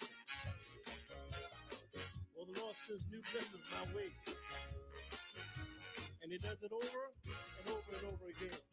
blessing. Well, the Lord sends new blessings my way. And He does it over and over and over again.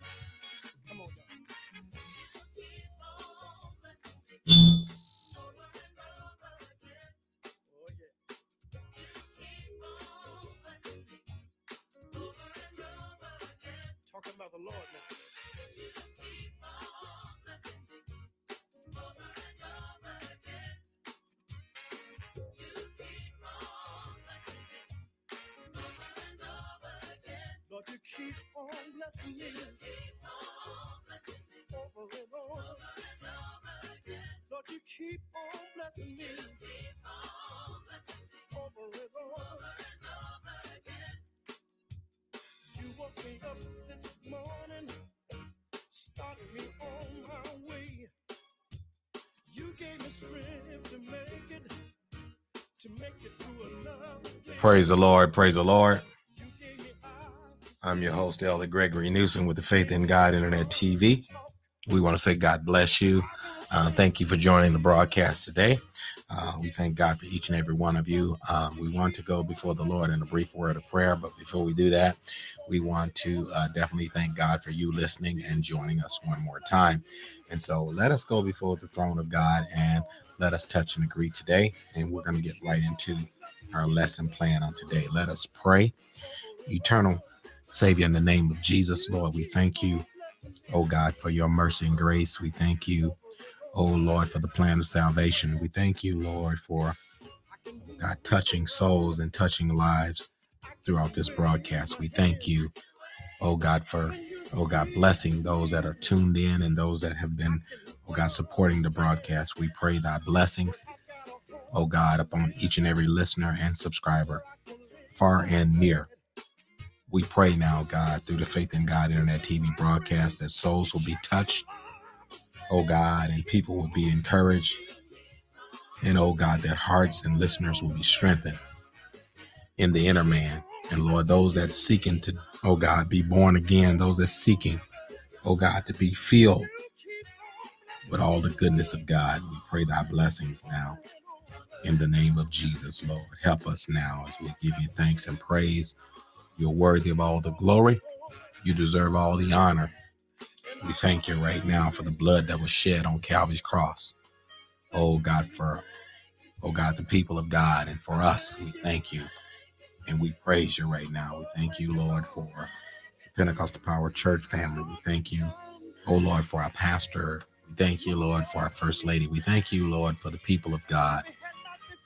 On blessing me. Over and over. Lord, you keep on blessing me. Over and over. You woke me up this morning, started me on my way. You gave me strength to make it, to make it through another day. Praise the Lord. Praise the Lord. I'm your host, Elder Gregory Newsom with the Faith in God Internet TV. We want to say God bless you. Uh, thank you for joining the broadcast today. Uh, we thank God for each and every one of you. Um, we want to go before the Lord in a brief word of prayer, but before we do that, we want to uh, definitely thank God for you listening and joining us one more time. And so let us go before the throne of God and let us touch and agree today. And we're going to get right into our lesson plan on today. Let us pray. Eternal Savior, in the name of Jesus, Lord, we thank you, oh God, for your mercy and grace. We thank you, oh Lord, for the plan of salvation. We thank you, Lord, for God touching souls and touching lives throughout this broadcast. We thank you, oh God, for, oh God, blessing those that are tuned in and those that have been, oh God, supporting the broadcast. We pray thy blessings, oh God, upon each and every listener and subscriber, far and near. We pray now, God, through the Faith in God Internet TV broadcast, that souls will be touched, oh God, and people will be encouraged. And oh God, that hearts and listeners will be strengthened in the inner man. And Lord, those that seeking to, oh God, be born again, those that seeking, oh God, to be filled with all the goodness of God, we pray thy blessings now. In the name of Jesus, Lord, help us now as we give you thanks and praise. You're worthy of all the glory. You deserve all the honor. We thank you right now for the blood that was shed on Calvary's cross. Oh God, for oh God, the people of God and for us, we thank you and we praise you right now. We thank you, Lord, for the Pentecostal Power Church family. We thank you, oh Lord, for our pastor. We thank you, Lord, for our first lady. We thank you, Lord, for the people of God.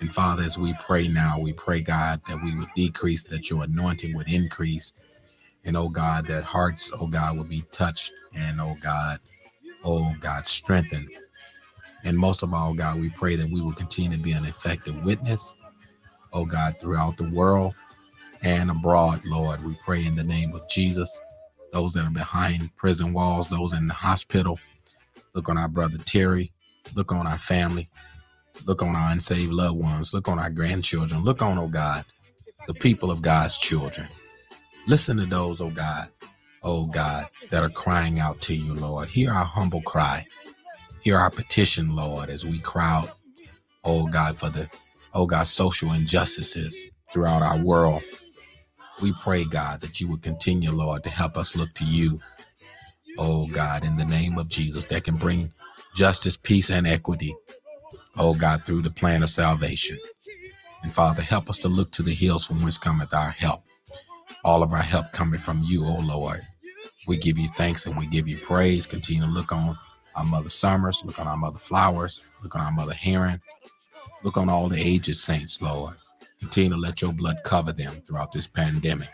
And Father, as we pray now, we pray, God, that we would decrease, that your anointing would increase. And oh God, that hearts, oh God, would be touched. And oh God, oh God, strengthened. And most of all, God, we pray that we will continue to be an effective witness, oh God, throughout the world and abroad, Lord. We pray in the name of Jesus. Those that are behind prison walls, those in the hospital, look on our brother Terry, look on our family, look on our unsaved loved ones, look on our grandchildren, look on, oh God, the people of God's children. Listen to those, oh God, oh God, that are crying out to you, Lord. Hear our humble cry. Hear our petition, Lord, as we cry out, oh God, for the, oh God, social injustices throughout our world. We pray, God, that you would continue, Lord, to help us look to you, oh God, in the name of Jesus, that can bring justice, peace, and equity, oh God, through the plan of salvation. And Father, help us to look to the hills from whence cometh our help. All of our help coming from you, oh Lord. We give you thanks and we give you praise. Continue to look on our Mother Summers, look on our Mother Flowers, look on our Mother Heron, look on all the aged saints, Lord. Continue to let your blood cover them throughout this pandemic.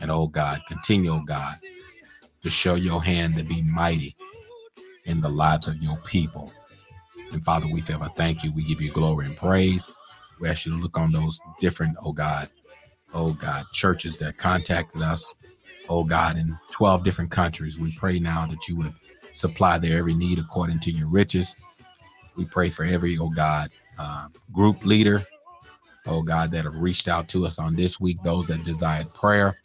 And oh God, continue, oh God, to show your hand to be mighty in the lives of your people. And Father, we forever thank you. We give you glory and praise. We ask you to look on those different, oh God, oh God, churches that contacted us, oh God, in 12 different countries. We pray now that you would supply their every need according to your riches. We pray for every, oh God, uh, group leader, oh God, that have reached out to us on this week, those that desired prayer,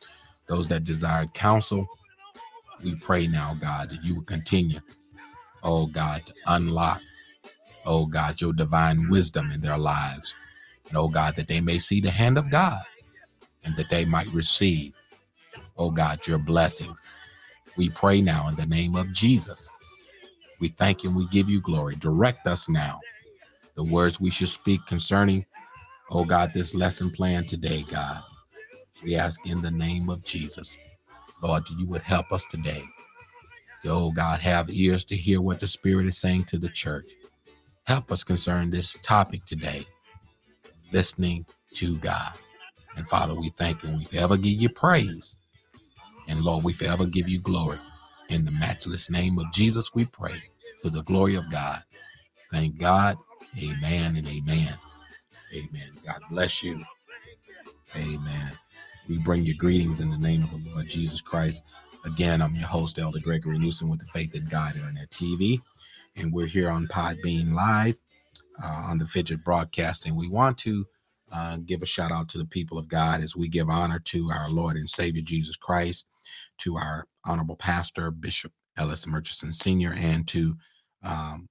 those that desired counsel. We pray now, God, that you would continue, oh God, to unlock, oh God, your divine wisdom in their lives. And oh God, that they may see the hand of God and that they might receive, oh God, your blessings. We pray now in the name of Jesus. We thank you and we give you glory. Direct us now. The words we should speak concerning, oh God, this lesson plan today, God. We ask in the name of Jesus. Lord, that you would help us today. Oh God, have ears to hear what the Spirit is saying to the church. Help us concern this topic today, listening to God. And Father, we thank you. We forever give you praise. And Lord, we forever give you glory. In the matchless name of Jesus, we pray to the glory of God. Thank God. Amen and amen. Amen. God bless you. Amen. We bring you greetings in the name of the Lord Jesus Christ. Again, I'm your host, Elder Gregory Newsom with the Faith in God Internet TV. And we're here on Podbean Live uh, on the Fidget Broadcasting. We want to uh, give a shout out to the people of God as we give honor to our Lord and Savior Jesus Christ, to our honorable pastor, Bishop Ellis Murchison Sr., and to um,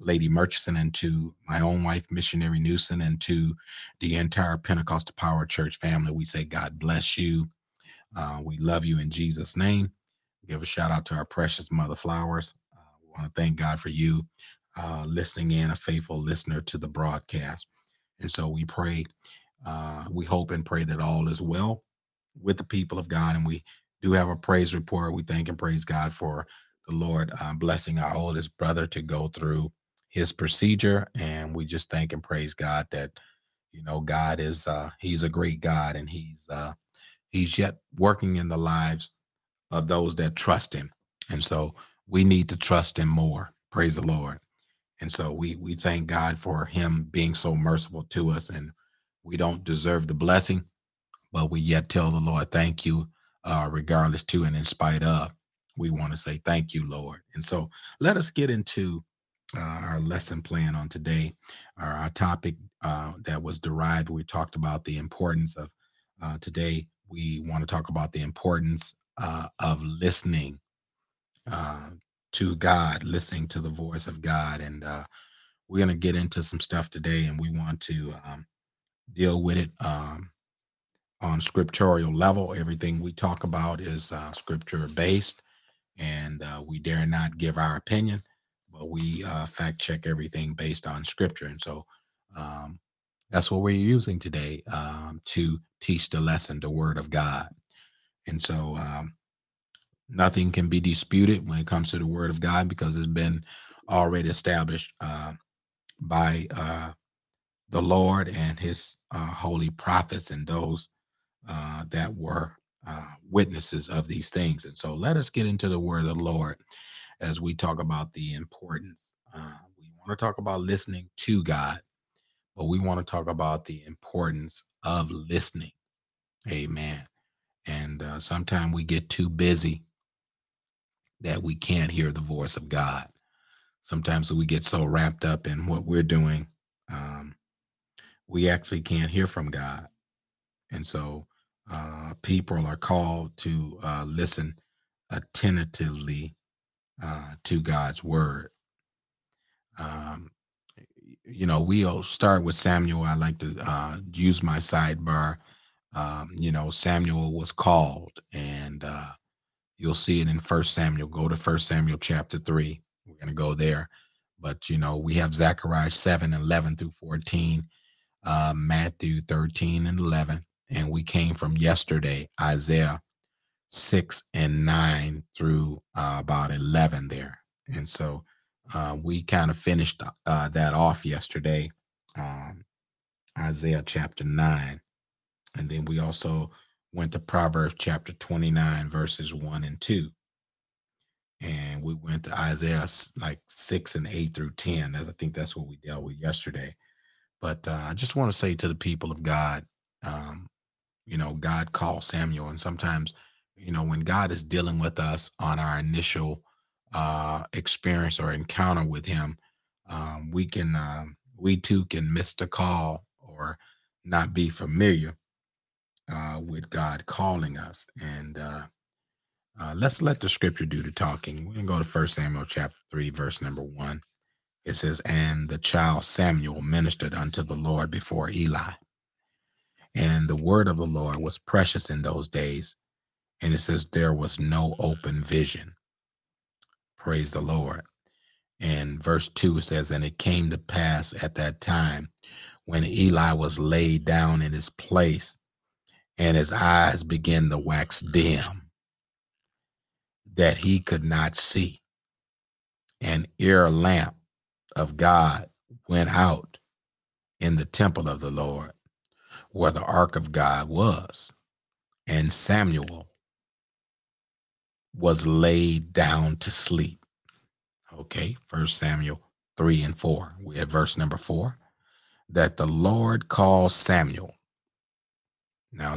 Lady Murchison, and to my own wife, Missionary Newsom, and to the entire Pentecostal Power Church family. We say, God bless you. Uh, we love you in Jesus' name. Give a shout out to our precious Mother Flowers. We want to thank God for you uh, listening in, a faithful listener to the broadcast. And so we pray, uh, we hope and pray that all is well with the people of God. And we do have a praise report. We thank and praise God for the Lord uh, blessing our oldest brother to go through his procedure. And we just thank and praise God that, you know, God is, uh, he's a great God and he's, uh, he's yet working in the lives of those that trust him. And so we need to trust him more. Praise the Lord. And so we we thank God for him being so merciful to us and we don't deserve the blessing, but we yet tell the Lord thank you uh regardless to and in spite of. We want to say thank you, Lord. And so let us get into uh, our lesson plan on today. Our, our topic uh, that was derived, we talked about the importance of uh, today. We want to talk about the importance uh, of listening uh, to God, listening to the voice of God. And uh, we're going to get into some stuff today, and we want to um, deal with it um, on scriptural level. Everything we talk about is uh, scripture based, and uh, we dare not give our opinion, but we uh, fact check everything based on scripture. And so um, that's what we're using today um, to teach the lesson, the word of God. And so um, nothing can be disputed when it comes to the word of God because it's been already established uh, by uh, the Lord and his uh, holy prophets and those uh, that were uh, witnesses of these things. And so let us get into the word of the Lord as we talk about the importance. Uh, we want to talk about listening to God, but we want to talk about the importance of listening. Amen. And sometimes we get too busy that we can't hear the voice of God. Sometimes we get so wrapped up in what we're doing, um, we actually can't hear from God. And so uh, people are called to uh, listen attentively uh, to God's word. Um, you know, we'll start with Samuel. I like to uh, use my sidebar. Um, you know, Samuel was called, and uh, You'll see it in First Samuel. Go to First Samuel chapter three. We're going to go there. But you know, we have Zechariah 7, 11 through 14, uh, Matthew 13 and 11. And we came from yesterday, Isaiah 6 and 9 through uh, about 11 there. And so uh, we kind of finished uh, that off yesterday, um, Isaiah chapter 9. And then we also went to Proverbs chapter 29, verses 1 and 2. And we went to Isaiah like 6 and 8 through 10. I think that's what we dealt with yesterday. But uh, I just want to say to the people of God, um, you know, God called Samuel. And sometimes, you know, when God is dealing with us on our initial uh, experience or encounter with Him, um, we can, um, we too can miss the call or not be familiar uh, with God calling us. And uh, uh, let's let the scripture do the talking. We're going to go to First Samuel chapter 3, verse number 1. It says, And the child Samuel ministered unto the Lord before Eli. And the word of the Lord was precious in those days. And it says, There was no open vision. Praise the Lord. And verse 2 says, And it came to pass at that time when Eli was laid down in his place, and his eyes began to wax dim, that he could not see. An ear lamp of God went out in the temple of the Lord, where the ark of God was, and Samuel was laid down to sleep. Okay, First Samuel 3 and 4. We have verse number 4 that the Lord calls Samuel. Now,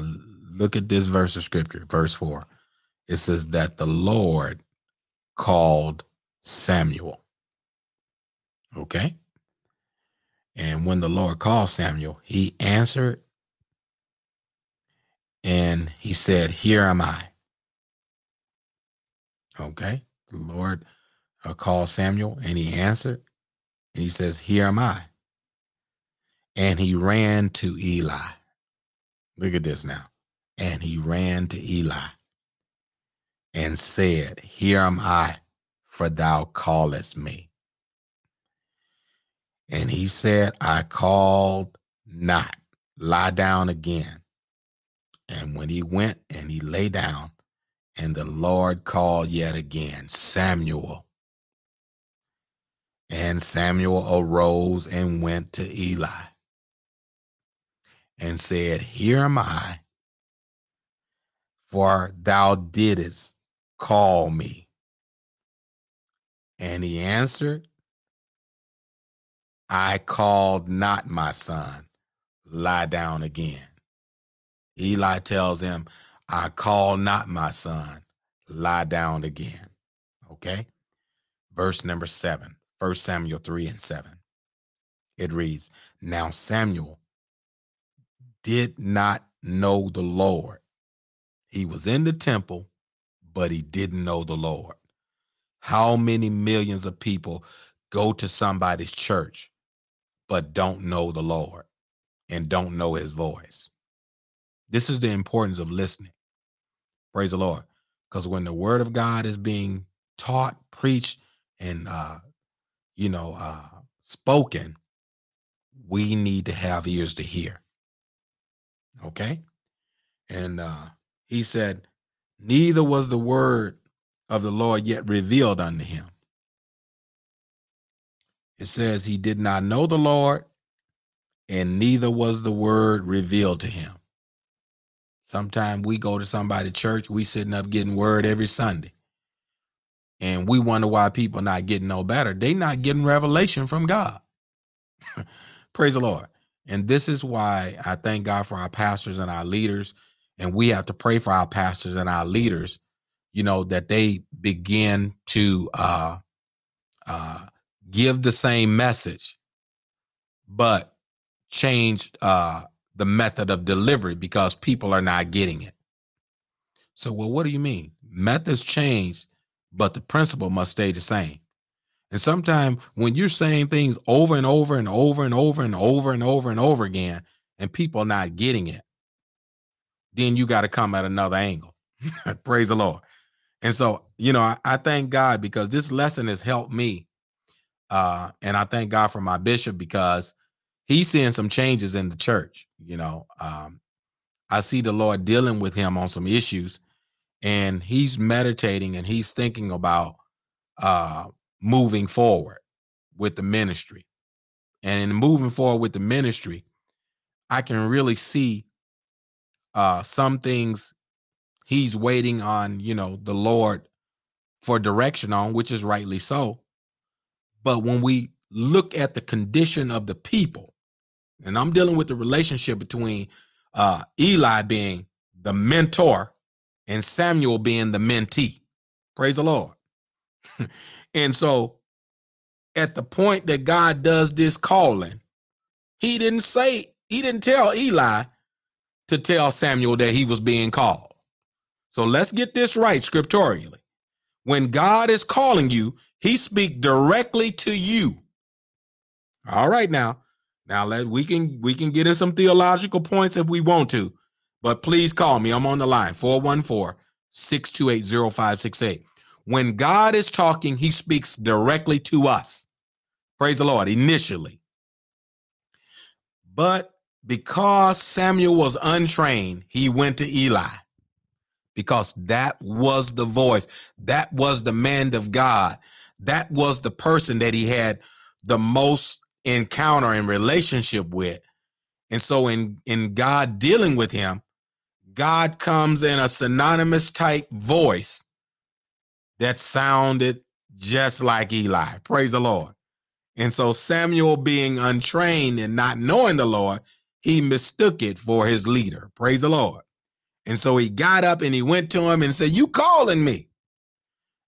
look at this verse of scripture, verse 4. It says that the Lord called Samuel. Okay? And when the Lord called Samuel, he answered and he said, Here am I. Okay? The Lord uh, called Samuel and he answered and he says, Here am I. And he ran to Eli. Look at this now. And he ran to Eli and said, Here am I, for thou callest me. And he said, I called not. Lie down again. And when he went and he lay down, and the Lord called yet again, Samuel. And Samuel arose and went to Eli and said, Here am I, for thou didst call me. And he answered, I called not my son, lie down again. Eli tells him, I call not my son, lie down again. Okay? Verse number seven, 1 Samuel 3 and 7. It reads, Now Samuel did not know the Lord. He was in the temple, but he didn't know the Lord. How many millions of people go to somebody's church but don't know the Lord and don't know his voice? This is the importance of listening. Praise the Lord. Because when the word of God is being taught, preached, and uh, you know, uh spoken, we need to have ears to hear. Okay. And uh, he said, Neither was the word of the Lord yet revealed unto him. It says he did not know the Lord, and neither was the word revealed to him. Sometimes we go to somebody church, we sitting up getting word every Sunday. And we wonder why people not getting no better. They not getting revelation from God. Praise the Lord. And this is why I thank God for our pastors and our leaders. And we have to pray for our pastors and our leaders, you know, that they begin to uh, uh, give the same message, but change uh, the method of delivery because people are not getting it. So, well, what do you mean? Methods change, but the principle must stay the same. And sometimes when you're saying things over and over and over and over and over and over and over again, and people not getting it, then you got to come at another angle. Praise the Lord. And so, you know, I, I, thank God because this lesson has helped me. Uh, and I thank God for my bishop because he's seeing some changes in the church. You know, um, I see the Lord dealing with him on some issues, and he's meditating and he's thinking about uh, moving forward with the ministry. And in moving forward with the ministry, I can really see uh some things he's waiting on, you know, the Lord for direction on, which is rightly so. But when we look at the condition of the people, and I'm dealing with the relationship between uh Eli being the mentor and Samuel being the mentee. Praise the Lord. And so at the point that God does this calling, he didn't say, he didn't tell Eli to tell Samuel that he was being called. So let's get this right scripturally. When God is calling you, he speak directly to you. All right now. Now let we can we can get in some theological points if we want to. But please call me. I'm on the line 414-628-0568. When God is talking, he speaks directly to us. Praise the Lord initially. But because Samuel was untrained, he went to Eli because that was the voice, that was the man of God, that was the person that he had the most encounter and relationship with. And so in in God dealing with him, God comes in a synonymous type voice that sounded just like Eli. Praise the Lord. And so Samuel being untrained and not knowing the Lord, he mistook it for his leader. Praise the Lord. And so he got up and he went to him and said, You calling me?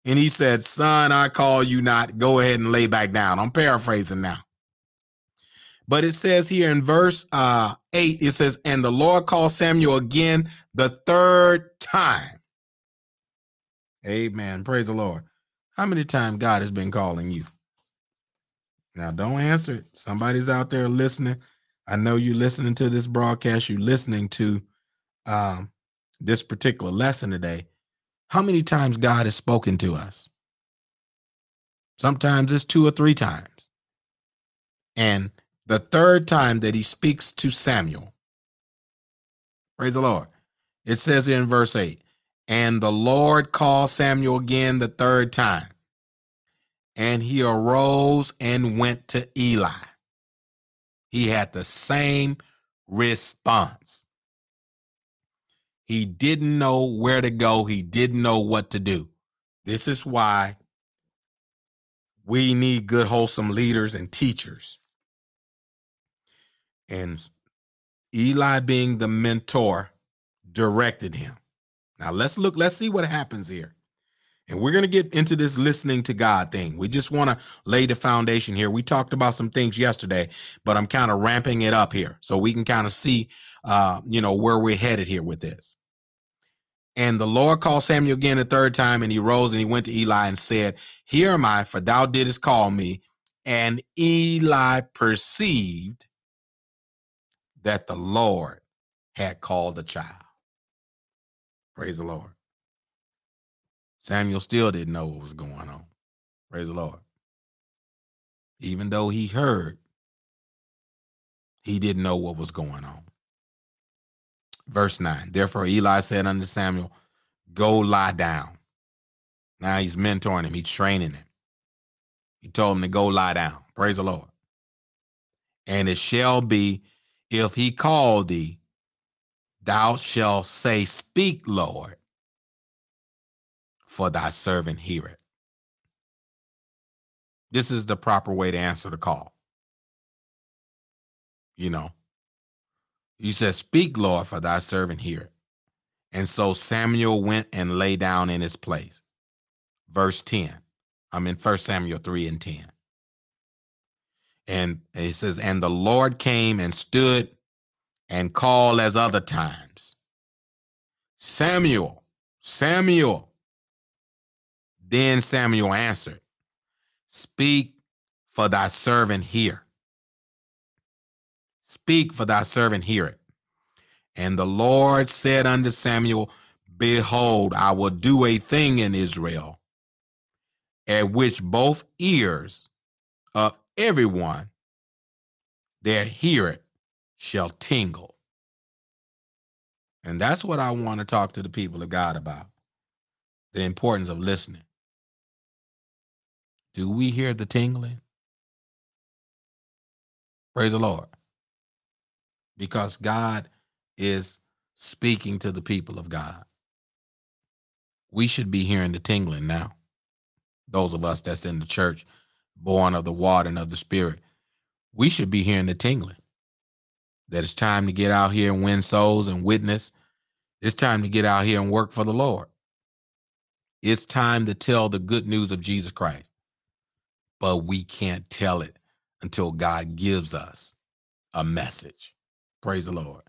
And he said, Son, I call you not. Go ahead and lay back down. I'm paraphrasing now. But it says here in verse uh, 8, it says, And the Lord called Samuel again the third time. Amen. Praise the Lord. How many times God has been calling you? Now, don't answer it. Somebody's out there listening. I know you're listening to this broadcast. You're listening to um, this particular lesson today. How many times God has spoken to us? Sometimes it's two or three times. And the third time that he speaks to Samuel, praise the Lord. It says in verse 8, and the Lord called Samuel again the third time. And he arose and went to Eli. He had the same response. He didn't know where to go, he didn't know what to do. This is why we need good, wholesome leaders and teachers. And Eli, being the mentor, directed him. Now let's look, let's see what happens here. And we're going to get into this listening to God thing. We just want to lay the foundation here. We talked about some things yesterday, but I'm kind of ramping it up here so we can kind of see, uh, you know, where we're headed here with this. And the Lord called Samuel again the third time, and he rose and he went to Eli and said, Here am I, for thou didst call me. And Eli perceived that the Lord had called the child. Praise the Lord. Samuel still didn't know what was going on. Praise the Lord. Even though he heard, he didn't know what was going on. Verse 9 Therefore Eli said unto Samuel, Go lie down. Now he's mentoring him, he's training him. He told him to go lie down. Praise the Lord. And it shall be if he call thee, thou shalt say, Speak, Lord, for thy servant heareth. This is the proper way to answer the call. You know, you said, Speak, Lord, for thy servant heareth. And so Samuel went and lay down in his place. Verse 10. I'm in 1 Samuel 3 and 10. And he says, And the Lord came and stood and call as other times. Samuel, Samuel. Then Samuel answered, Speak, for thy servant hear. Speak, for thy servant hear it. And the Lord said unto Samuel, Behold, I will do a thing in Israel, at which both ears of everyone that hear it shall tingle. And that's what I want to talk to the people of God about the importance of listening. Do we hear the tingling? Praise the Lord. Because God is speaking to the people of God. We should be hearing the tingling now. Those of us that's in the church, born of the water and of the spirit, we should be hearing the tingling. That it's time to get out here and win souls and witness. It's time to get out here and work for the Lord. It's time to tell the good news of Jesus Christ but we can't tell it until God gives us a message. Praise the Lord.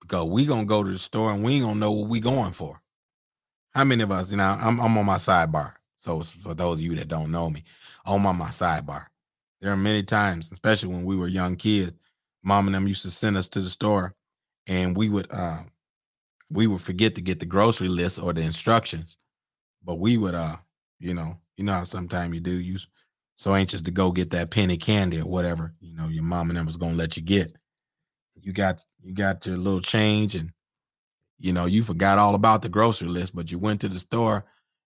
Because we're gonna go to the store and we ain't gonna know what we're going for. How many of us, you know, I'm, I'm on my sidebar. So for those of you that don't know me, I'm on my sidebar. There are many times, especially when we were young kids, mom and them used to send us to the store and we would uh we would forget to get the grocery list or the instructions. But we would uh, you know, you know how sometimes you do, you so anxious to go get that penny candy or whatever, you know, your mom and them was gonna let you get. You got you got your little change and you know, you forgot all about the grocery list, but you went to the store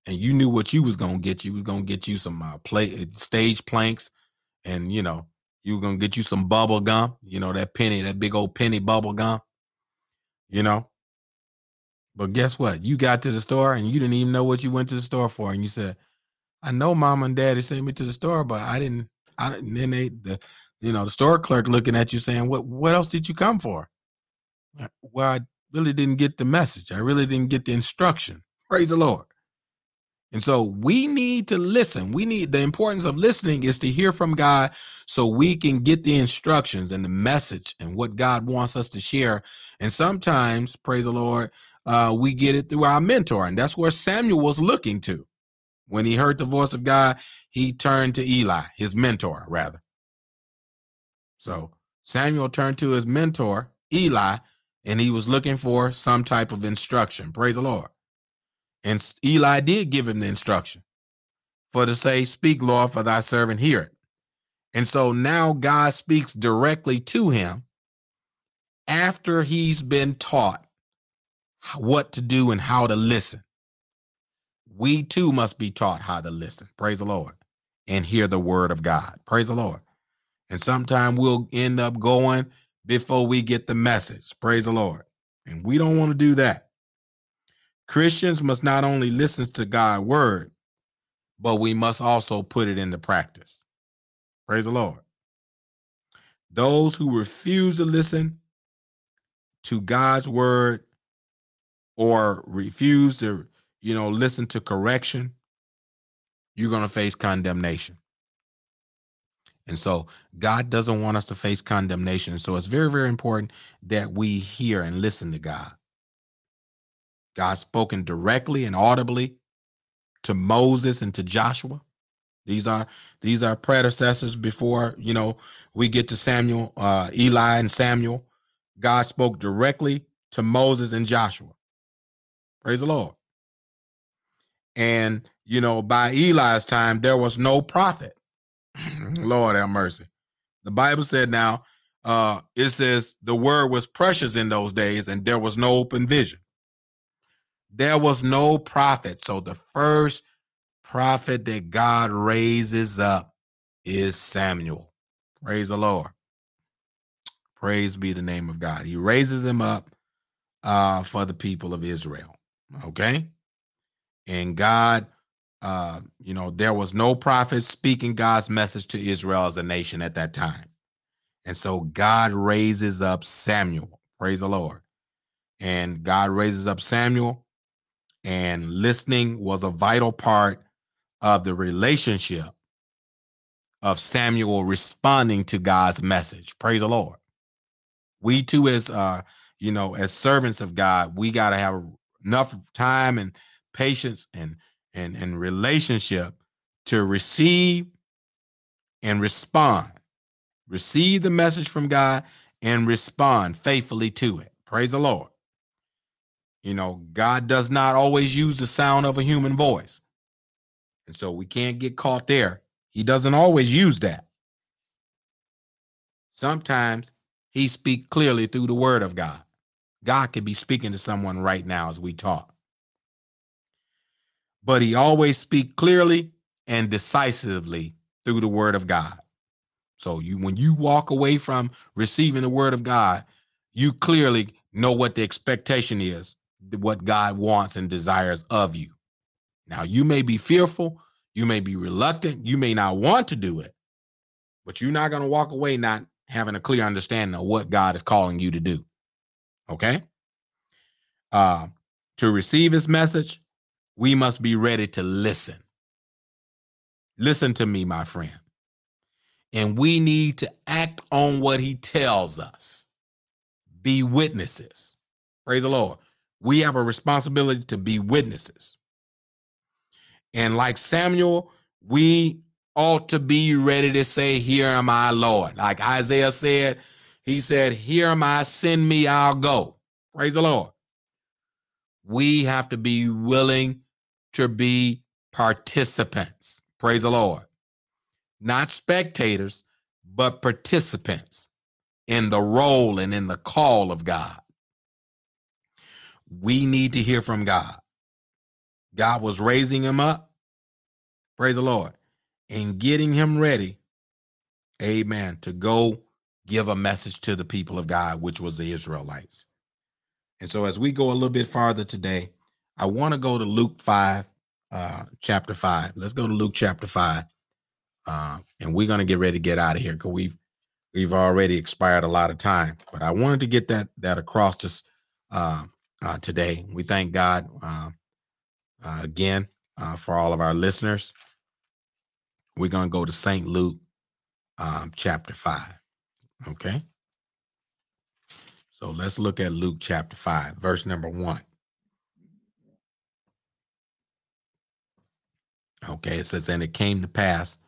and you knew what you was gonna get. You was gonna get you some uh, play uh, stage planks, and you know you gonna get you some bubble gum. You know that penny, that big old penny bubble gum. You know, but guess what? You got to the store and you didn't even know what you went to the store for, and you said, "I know mom and daddy sent me to the store, but I didn't." I didn't. Then they the you know the store clerk looking at you saying, "What what else did you come for?" Well, I really didn't get the message. I really didn't get the instruction. Praise the Lord. And so we need to listen. We need the importance of listening is to hear from God so we can get the instructions and the message and what God wants us to share. And sometimes, praise the Lord, uh, we get it through our mentor. And that's where Samuel was looking to. When he heard the voice of God, he turned to Eli, his mentor, rather. So Samuel turned to his mentor, Eli, and he was looking for some type of instruction. Praise the Lord. And Eli did give him the instruction for to say, Speak, Lord, for thy servant hear it. And so now God speaks directly to him after he's been taught what to do and how to listen. We too must be taught how to listen. Praise the Lord. And hear the word of God. Praise the Lord. And sometime we'll end up going before we get the message. Praise the Lord. And we don't want to do that. Christians must not only listen to God's word, but we must also put it into practice. Praise the Lord. Those who refuse to listen to God's word or refuse to, you know, listen to correction, you're going to face condemnation. And so God doesn't want us to face condemnation. So it's very, very important that we hear and listen to God. God spoken directly and audibly to Moses and to Joshua. These are these are predecessors before you know we get to Samuel, uh, Eli and Samuel. God spoke directly to Moses and Joshua. Praise the Lord. And you know, by Eli's time, there was no prophet. Lord have mercy. The Bible said now, uh, it says the word was precious in those days, and there was no open vision there was no prophet. So the first prophet that God raises up is Samuel. Praise the Lord. Praise be the name of God. He raises him up uh, for the people of Israel. Okay. And God, uh, you know, there was no prophet speaking God's message to Israel as a nation at that time. And so God raises up Samuel. Praise the Lord. And God raises up Samuel and listening was a vital part of the relationship of Samuel responding to God's message. Praise the Lord. We too, as uh, you know, as servants of God, we got to have enough time and patience and and and relationship to receive and respond. Receive the message from God and respond faithfully to it. Praise the Lord. You know, God does not always use the sound of a human voice. And so we can't get caught there. He doesn't always use that. Sometimes he speaks clearly through the word of God. God could be speaking to someone right now as we talk. But he always speaks clearly and decisively through the word of God. So you when you walk away from receiving the word of God, you clearly know what the expectation is what God wants and desires of you. Now, you may be fearful, you may be reluctant, you may not want to do it, but you're not going to walk away not having a clear understanding of what God is calling you to do. Okay? Uh, to receive his message, we must be ready to listen. Listen to me, my friend. And we need to act on what he tells us. Be witnesses. Praise the Lord we have a responsibility to be witnesses. And like Samuel, we ought to be ready to say, Here am I, Lord. Like Isaiah said, he said, Here am I, send me, I'll go. Praise the Lord. We have to be willing to be participants. Praise the Lord. Not spectators, but participants in the role and in the call of God. We need to hear from God. God was raising him up. Praise the Lord. And getting him ready, amen, to go give a message to the people of God, which was the Israelites. And so, as we go a little bit farther today, I want to go to Luke 5, uh, chapter 5. Let's go to Luke chapter 5. Uh, and we're going to get ready to get out of here because we've we've already expired a lot of time. But I wanted to get that that across to uh, uh, today. We thank God uh, uh, again uh, for all of our listeners. We're going to go to St. Luke um, chapter 5. Okay. So let's look at Luke chapter 5, verse number 1. Okay, it says, And it came to pass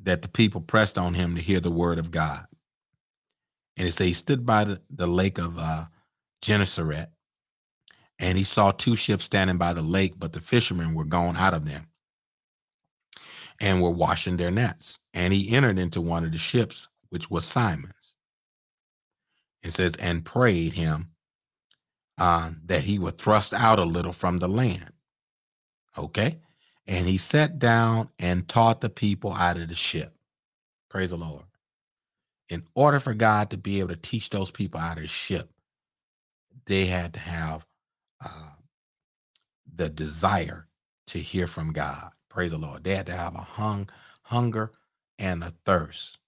that the people pressed on him to hear the word of God. And it says he stood by the, the lake of uh, Gennesaret, and he saw two ships standing by the lake, but the fishermen were gone out of them and were washing their nets. And he entered into one of the ships, which was Simon's. It says, and prayed him uh, that he would thrust out a little from the land. Okay. And he sat down and taught the people out of the ship. Praise the Lord. In order for God to be able to teach those people out of the ship, they had to have uh, the desire to hear from God. Praise the Lord. They had to have a hung, hunger and a thirst.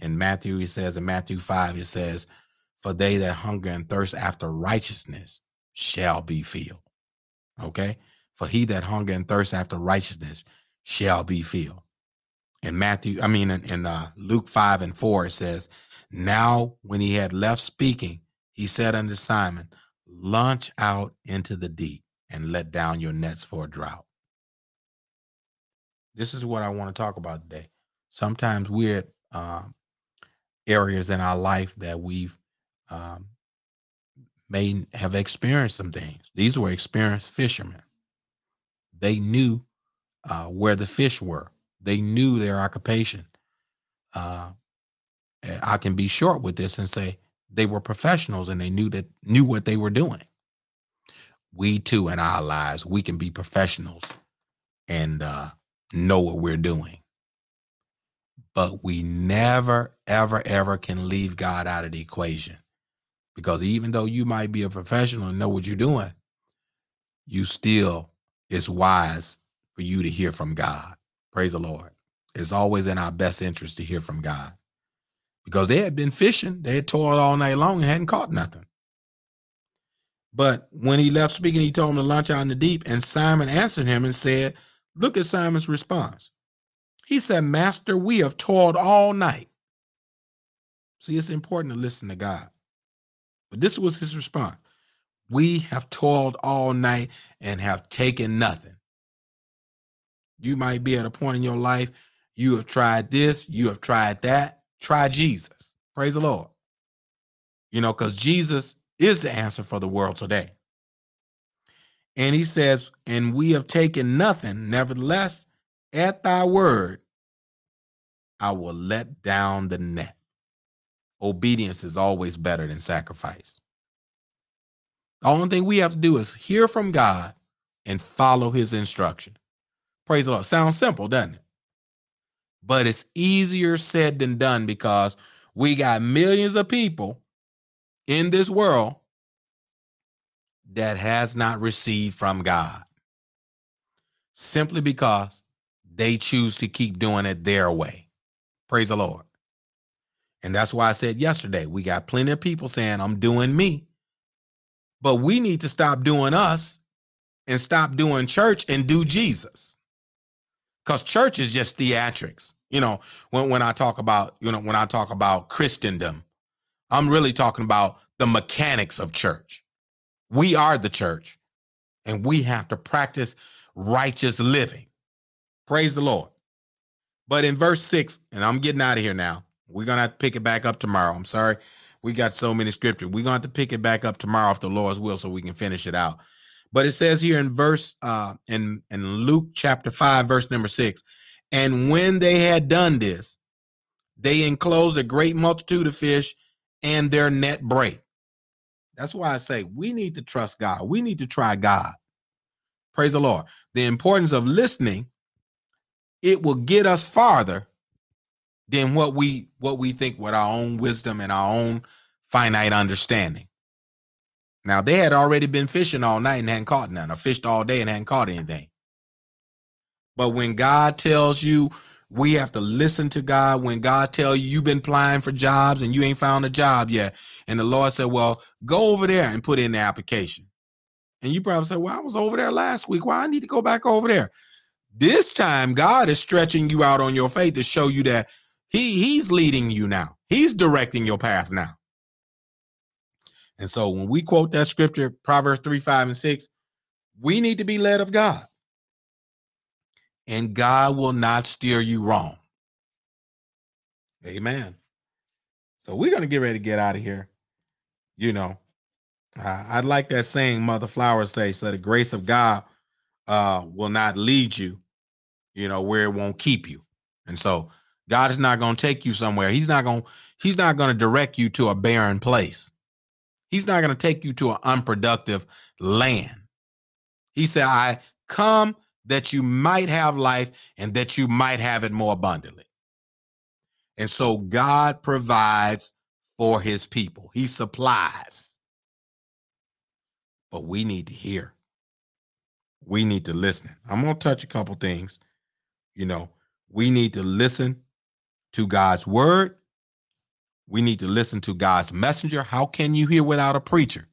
In Matthew, he says, in Matthew 5, it says, For they that hunger and thirst after righteousness shall be filled. Okay? For he that hunger and thirst after righteousness shall be filled. In Matthew, I mean, in, in uh, Luke 5 and 4, it says, Now when he had left speaking, he said unto Simon, Launch out into the deep and let down your nets for a drought. This is what I want to talk about today. Sometimes we're at um, areas in our life that we've um, may have experienced some things. These were experienced fishermen. They knew uh, where the fish were. They knew their occupation. Uh, I can be short with this and say they were professionals and they knew that knew what they were doing. We too, in our lives, we can be professionals and uh, know what we're doing. But we never, ever, ever can leave God out of the equation. Because even though you might be a professional and know what you're doing, you still it's wise for you to hear from God. Praise the Lord. It's always in our best interest to hear from God because they had been fishing, they had toiled all night long and hadn't caught nothing. But when he left speaking, he told him to launch out in the deep. And Simon answered him and said, Look at Simon's response. He said, Master, we have toiled all night. See, it's important to listen to God. But this was his response we have toiled all night and have taken nothing. You might be at a point in your life, you have tried this, you have tried that. Try Jesus. Praise the Lord. You know, because Jesus is the answer for the world today. And he says, And we have taken nothing. Nevertheless, at thy word, I will let down the net. Obedience is always better than sacrifice. The only thing we have to do is hear from God and follow his instruction. Praise the Lord. Sounds simple, doesn't it? But it's easier said than done because we got millions of people in this world that has not received from God simply because they choose to keep doing it their way. Praise the Lord. And that's why I said yesterday, we got plenty of people saying, I'm doing me. But we need to stop doing us and stop doing church and do Jesus. Because church is just theatrics. You know, when, when I talk about, you know, when I talk about Christendom, I'm really talking about the mechanics of church. We are the church, and we have to practice righteous living. Praise the Lord. But in verse six, and I'm getting out of here now. We're gonna have to pick it back up tomorrow. I'm sorry. We got so many scriptures. We're gonna have to pick it back up tomorrow if the Lord's will, so we can finish it out. But it says here in verse uh in, in Luke chapter 5, verse number six, and when they had done this, they enclosed a great multitude of fish, and their net break. That's why I say we need to trust God. We need to try God. Praise the Lord. The importance of listening, it will get us farther than what we what we think with our own wisdom and our own finite understanding. Now they had already been fishing all night and hadn't caught none, I fished all day and hadn't caught anything. But when God tells you we have to listen to God, when God tell you you've been applying for jobs and you ain't found a job yet, and the Lord said, "Well, go over there and put in the application," and you probably say, "Well, I was over there last week. Why I need to go back over there?" This time, God is stretching you out on your faith to show you that He He's leading you now. He's directing your path now. And so when we quote that scripture, Proverbs 3, 5, and 6, we need to be led of God. And God will not steer you wrong. Amen. So we're going to get ready to get out of here. You know, uh, I like that saying Mother Flowers says, so the grace of God uh, will not lead you, you know, where it won't keep you. And so God is not going to take you somewhere. He's not going he's not going to direct you to a barren place. He's not going to take you to an unproductive land. He said, I come that you might have life and that you might have it more abundantly. And so God provides for his people, he supplies. But we need to hear. We need to listen. I'm going to touch a couple things. You know, we need to listen to God's word we need to listen to God's messenger. How can you hear without a preacher?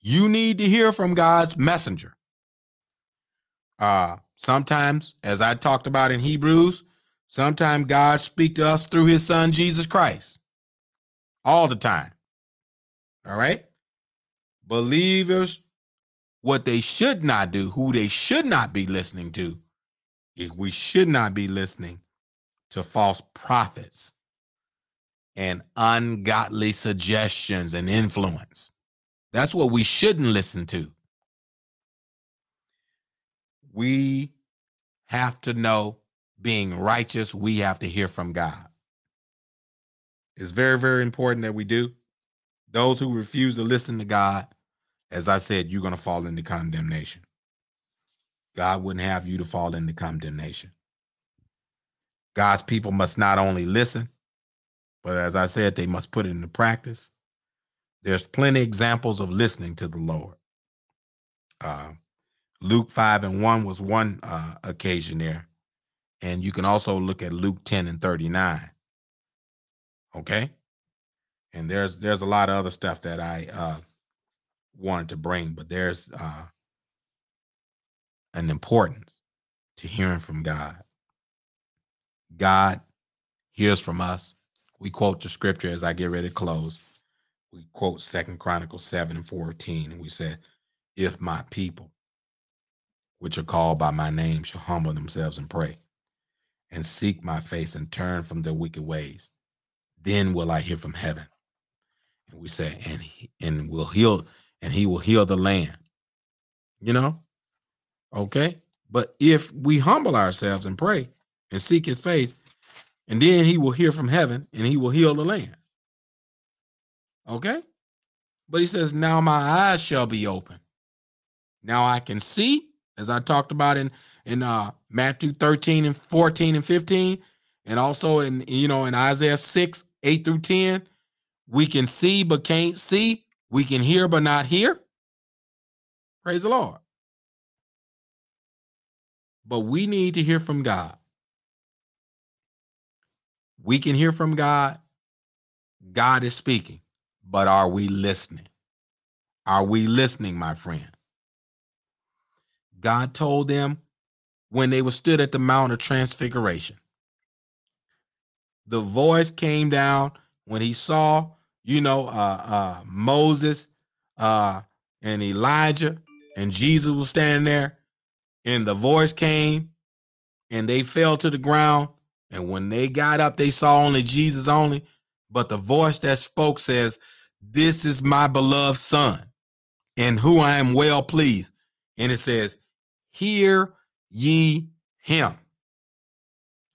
You need to hear from God's messenger. Uh, sometimes, as I talked about in Hebrews, sometimes God speak to us through his son Jesus Christ. All the time. All right? Believers, what they should not do, who they should not be listening to, is we should not be listening to false prophets and ungodly suggestions and influence. That's what we shouldn't listen to. We have to know being righteous, we have to hear from God. It's very, very important that we do. Those who refuse to listen to God, as I said, you're going to fall into condemnation. God wouldn't have you to fall into condemnation. God's people must not only listen, but as I said, they must put it into practice. There's plenty examples of listening to the Lord. Uh, Luke 5 and 1 was one uh, occasion there. And you can also look at Luke 10 and 39. Okay? And there's there's a lot of other stuff that I uh, wanted to bring, but there's uh, an importance to hearing from God. God hears from us we quote the scripture as I get ready to close. We quote Second Chronicles 7 and 14, and we said, If my people, which are called by my name, shall humble themselves and pray, and seek my face and turn from their wicked ways, then will I hear from heaven. And we say, and he, and will heal, and he will heal the land. You know? Okay. But if we humble ourselves and pray and seek his face, and then he will hear from heaven and he will heal the land. Okay? But he says, Now my eyes shall be open. Now I can see, as I talked about in, in uh, Matthew 13 and 14 and 15, and also in you know in Isaiah 6, 8 through 10. We can see but can't see. We can hear but not hear. Praise the Lord. But we need to hear from God. We can hear from God. God is speaking, but are we listening? Are we listening, my friend? God told them when they were stood at the Mount of Transfiguration. The voice came down when he saw, you know, uh, uh, Moses uh, and Elijah, and Jesus was standing there, and the voice came and they fell to the ground. And when they got up, they saw only Jesus only. But the voice that spoke says, This is my beloved son, in who I am well pleased. And it says, Hear ye him.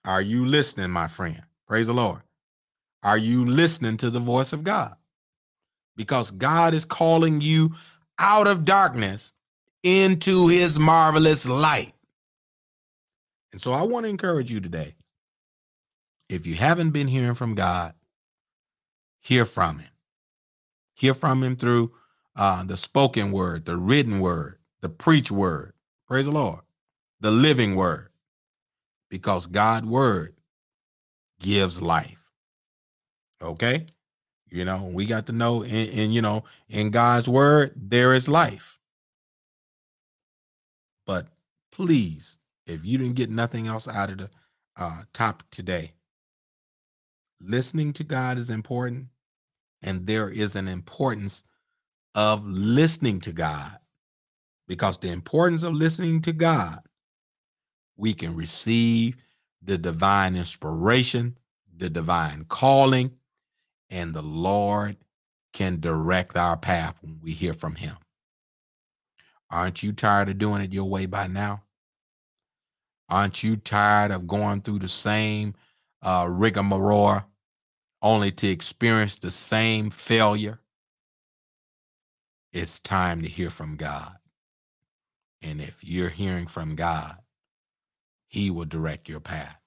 Are you listening, my friend? Praise the Lord. Are you listening to the voice of God? Because God is calling you out of darkness into his marvelous light. And so I want to encourage you today. If you haven't been hearing from God, hear from him. Hear from him through uh, the spoken word, the written word, the preach word. Praise the Lord. The living word. Because God's word gives life. Okay? You know, we got to know and, in you know, in God's word, there is life. But please, if you didn't get nothing else out of the uh, topic today, listening to God is important, and there is an importance of listening to God because the importance of listening to God, we can receive the divine inspiration, the divine calling, and the Lord can direct our path when we hear from Him. Aren't you tired of doing it your way by now? Aren't you tired of going through the same uh, rigmarole only to experience the same failure? It's time to hear from God. And if you're hearing from God, He will direct your path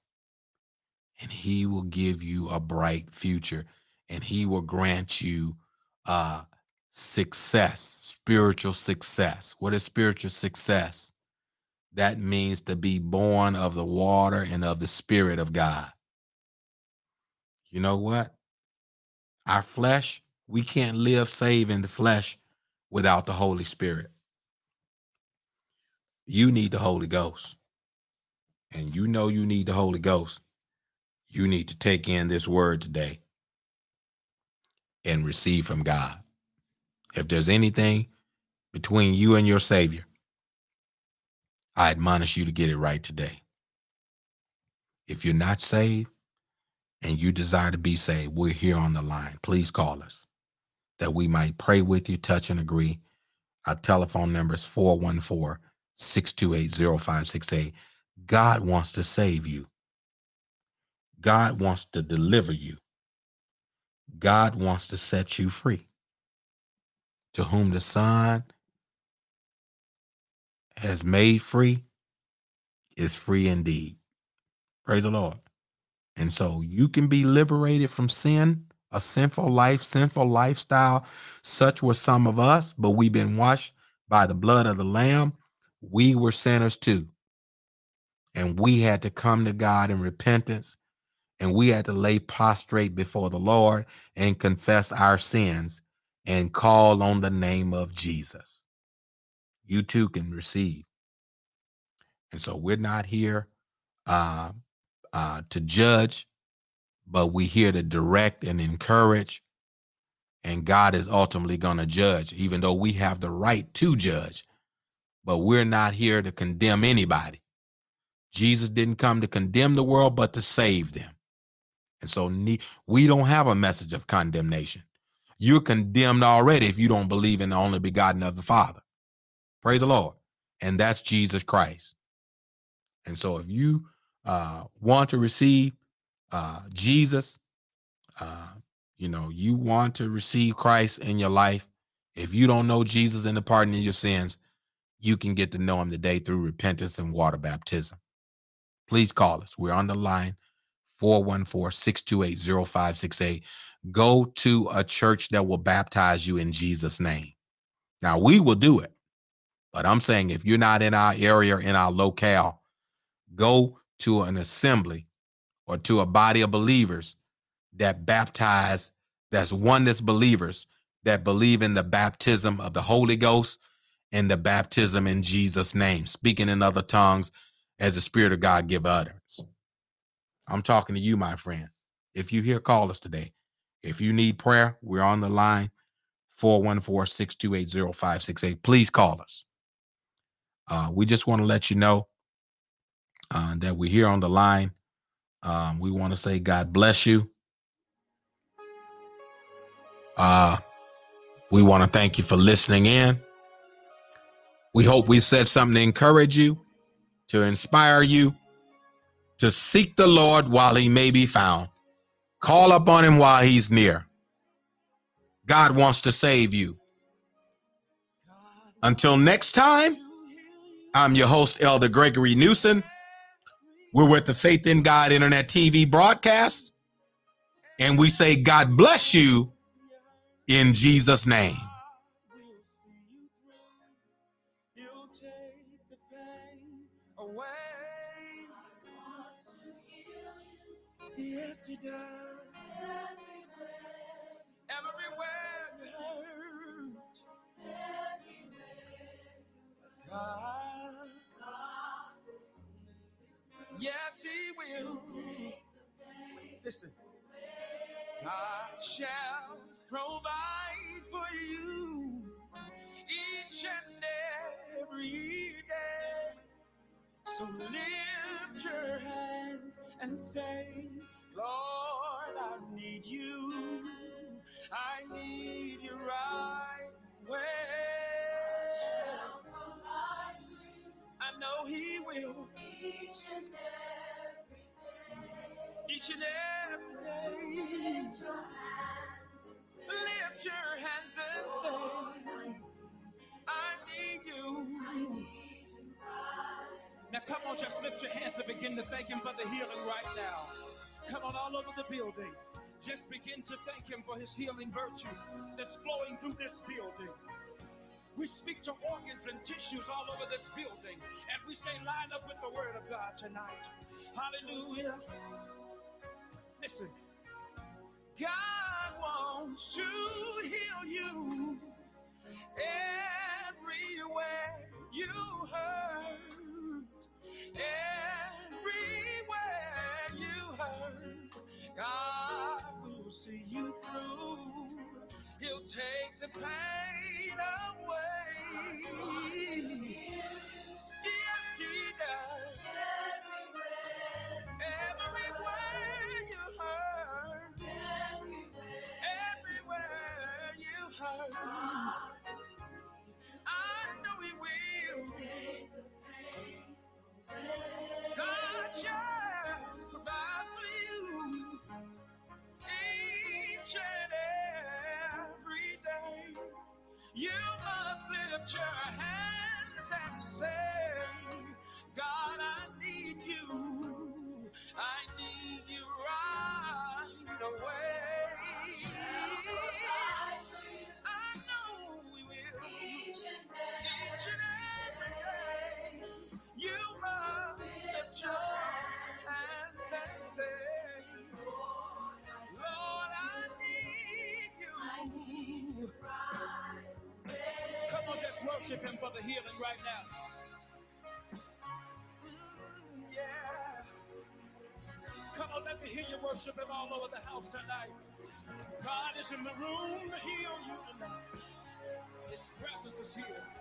and He will give you a bright future and He will grant you uh, success, spiritual success. What is spiritual success? That means to be born of the water and of the Spirit of God. You know what? Our flesh, we can't live save in the flesh without the Holy Spirit. You need the Holy Ghost. And you know you need the Holy Ghost. You need to take in this word today and receive from God. If there's anything between you and your Savior, I admonish you to get it right today. If you're not saved and you desire to be saved, we're here on the line. Please call us that we might pray with you, touch, and agree. Our telephone number is 414 628 0568. God wants to save you, God wants to deliver you. God wants to set you free. To whom the Son has made free is free indeed. Praise the Lord. And so you can be liberated from sin, a sinful life, sinful lifestyle. Such were some of us, but we've been washed by the blood of the Lamb. We were sinners too. And we had to come to God in repentance and we had to lay prostrate before the Lord and confess our sins and call on the name of Jesus. You too can receive. And so we're not here uh, uh, to judge, but we're here to direct and encourage. And God is ultimately going to judge, even though we have the right to judge. But we're not here to condemn anybody. Jesus didn't come to condemn the world, but to save them. And so we don't have a message of condemnation. You're condemned already if you don't believe in the only begotten of the Father. Praise the Lord. And that's Jesus Christ. And so if you uh, want to receive uh, Jesus, uh, you know, you want to receive Christ in your life. If you don't know Jesus and the pardon of your sins, you can get to know him today through repentance and water baptism. Please call us. We're on the line 414 628 0568. Go to a church that will baptize you in Jesus' name. Now, we will do it, but I'm saying if you're not in our area, in our locale, go to an assembly or to a body of believers that baptize, that's oneness believers that believe in the baptism of the Holy Ghost and the baptism in Jesus' name, speaking in other tongues as the Spirit of God give utterance. I'm talking to you, my friend. If you hear, call us today. If you need prayer, we're on the line 414 628 0568. Please call us. Uh, we just want to let you know uh, that we're here on the line. Um, we want to say God bless you. Uh, we want to thank you for listening in. We hope we said something to encourage you, to inspire you, to seek the Lord while he may be found. Call upon him while he's near. God wants to save you. Until next time, I'm your host, Elder Gregory Newsom. We're with the Faith in God Internet TV broadcast, and we say, God bless you in Jesus' name. God shall provide for you each and every day. So lift your hands and say, Lord, I need you. I need you right where I know He will. Each and every day. Lift your hands and say, I need you. Now, come on, just lift your hands and begin to thank Him for the healing right now. Come on, all over the building. Just begin to thank Him for His healing virtue that's flowing through this building. We speak to organs and tissues all over this building, and we say, line up with the Word of God tonight. Hallelujah. Listen, God wants to heal you everywhere you hurt. Everywhere you hurt, God will see you through. He'll take the pain away. Yes, He I know He will. God shall provide for you each and every day. You must lift your hands and say, God, I need you. Worship Him for the healing right now. Yeah. Come on, let me hear you worship Him all over the house tonight. God is in the room to heal you tonight. His presence is here.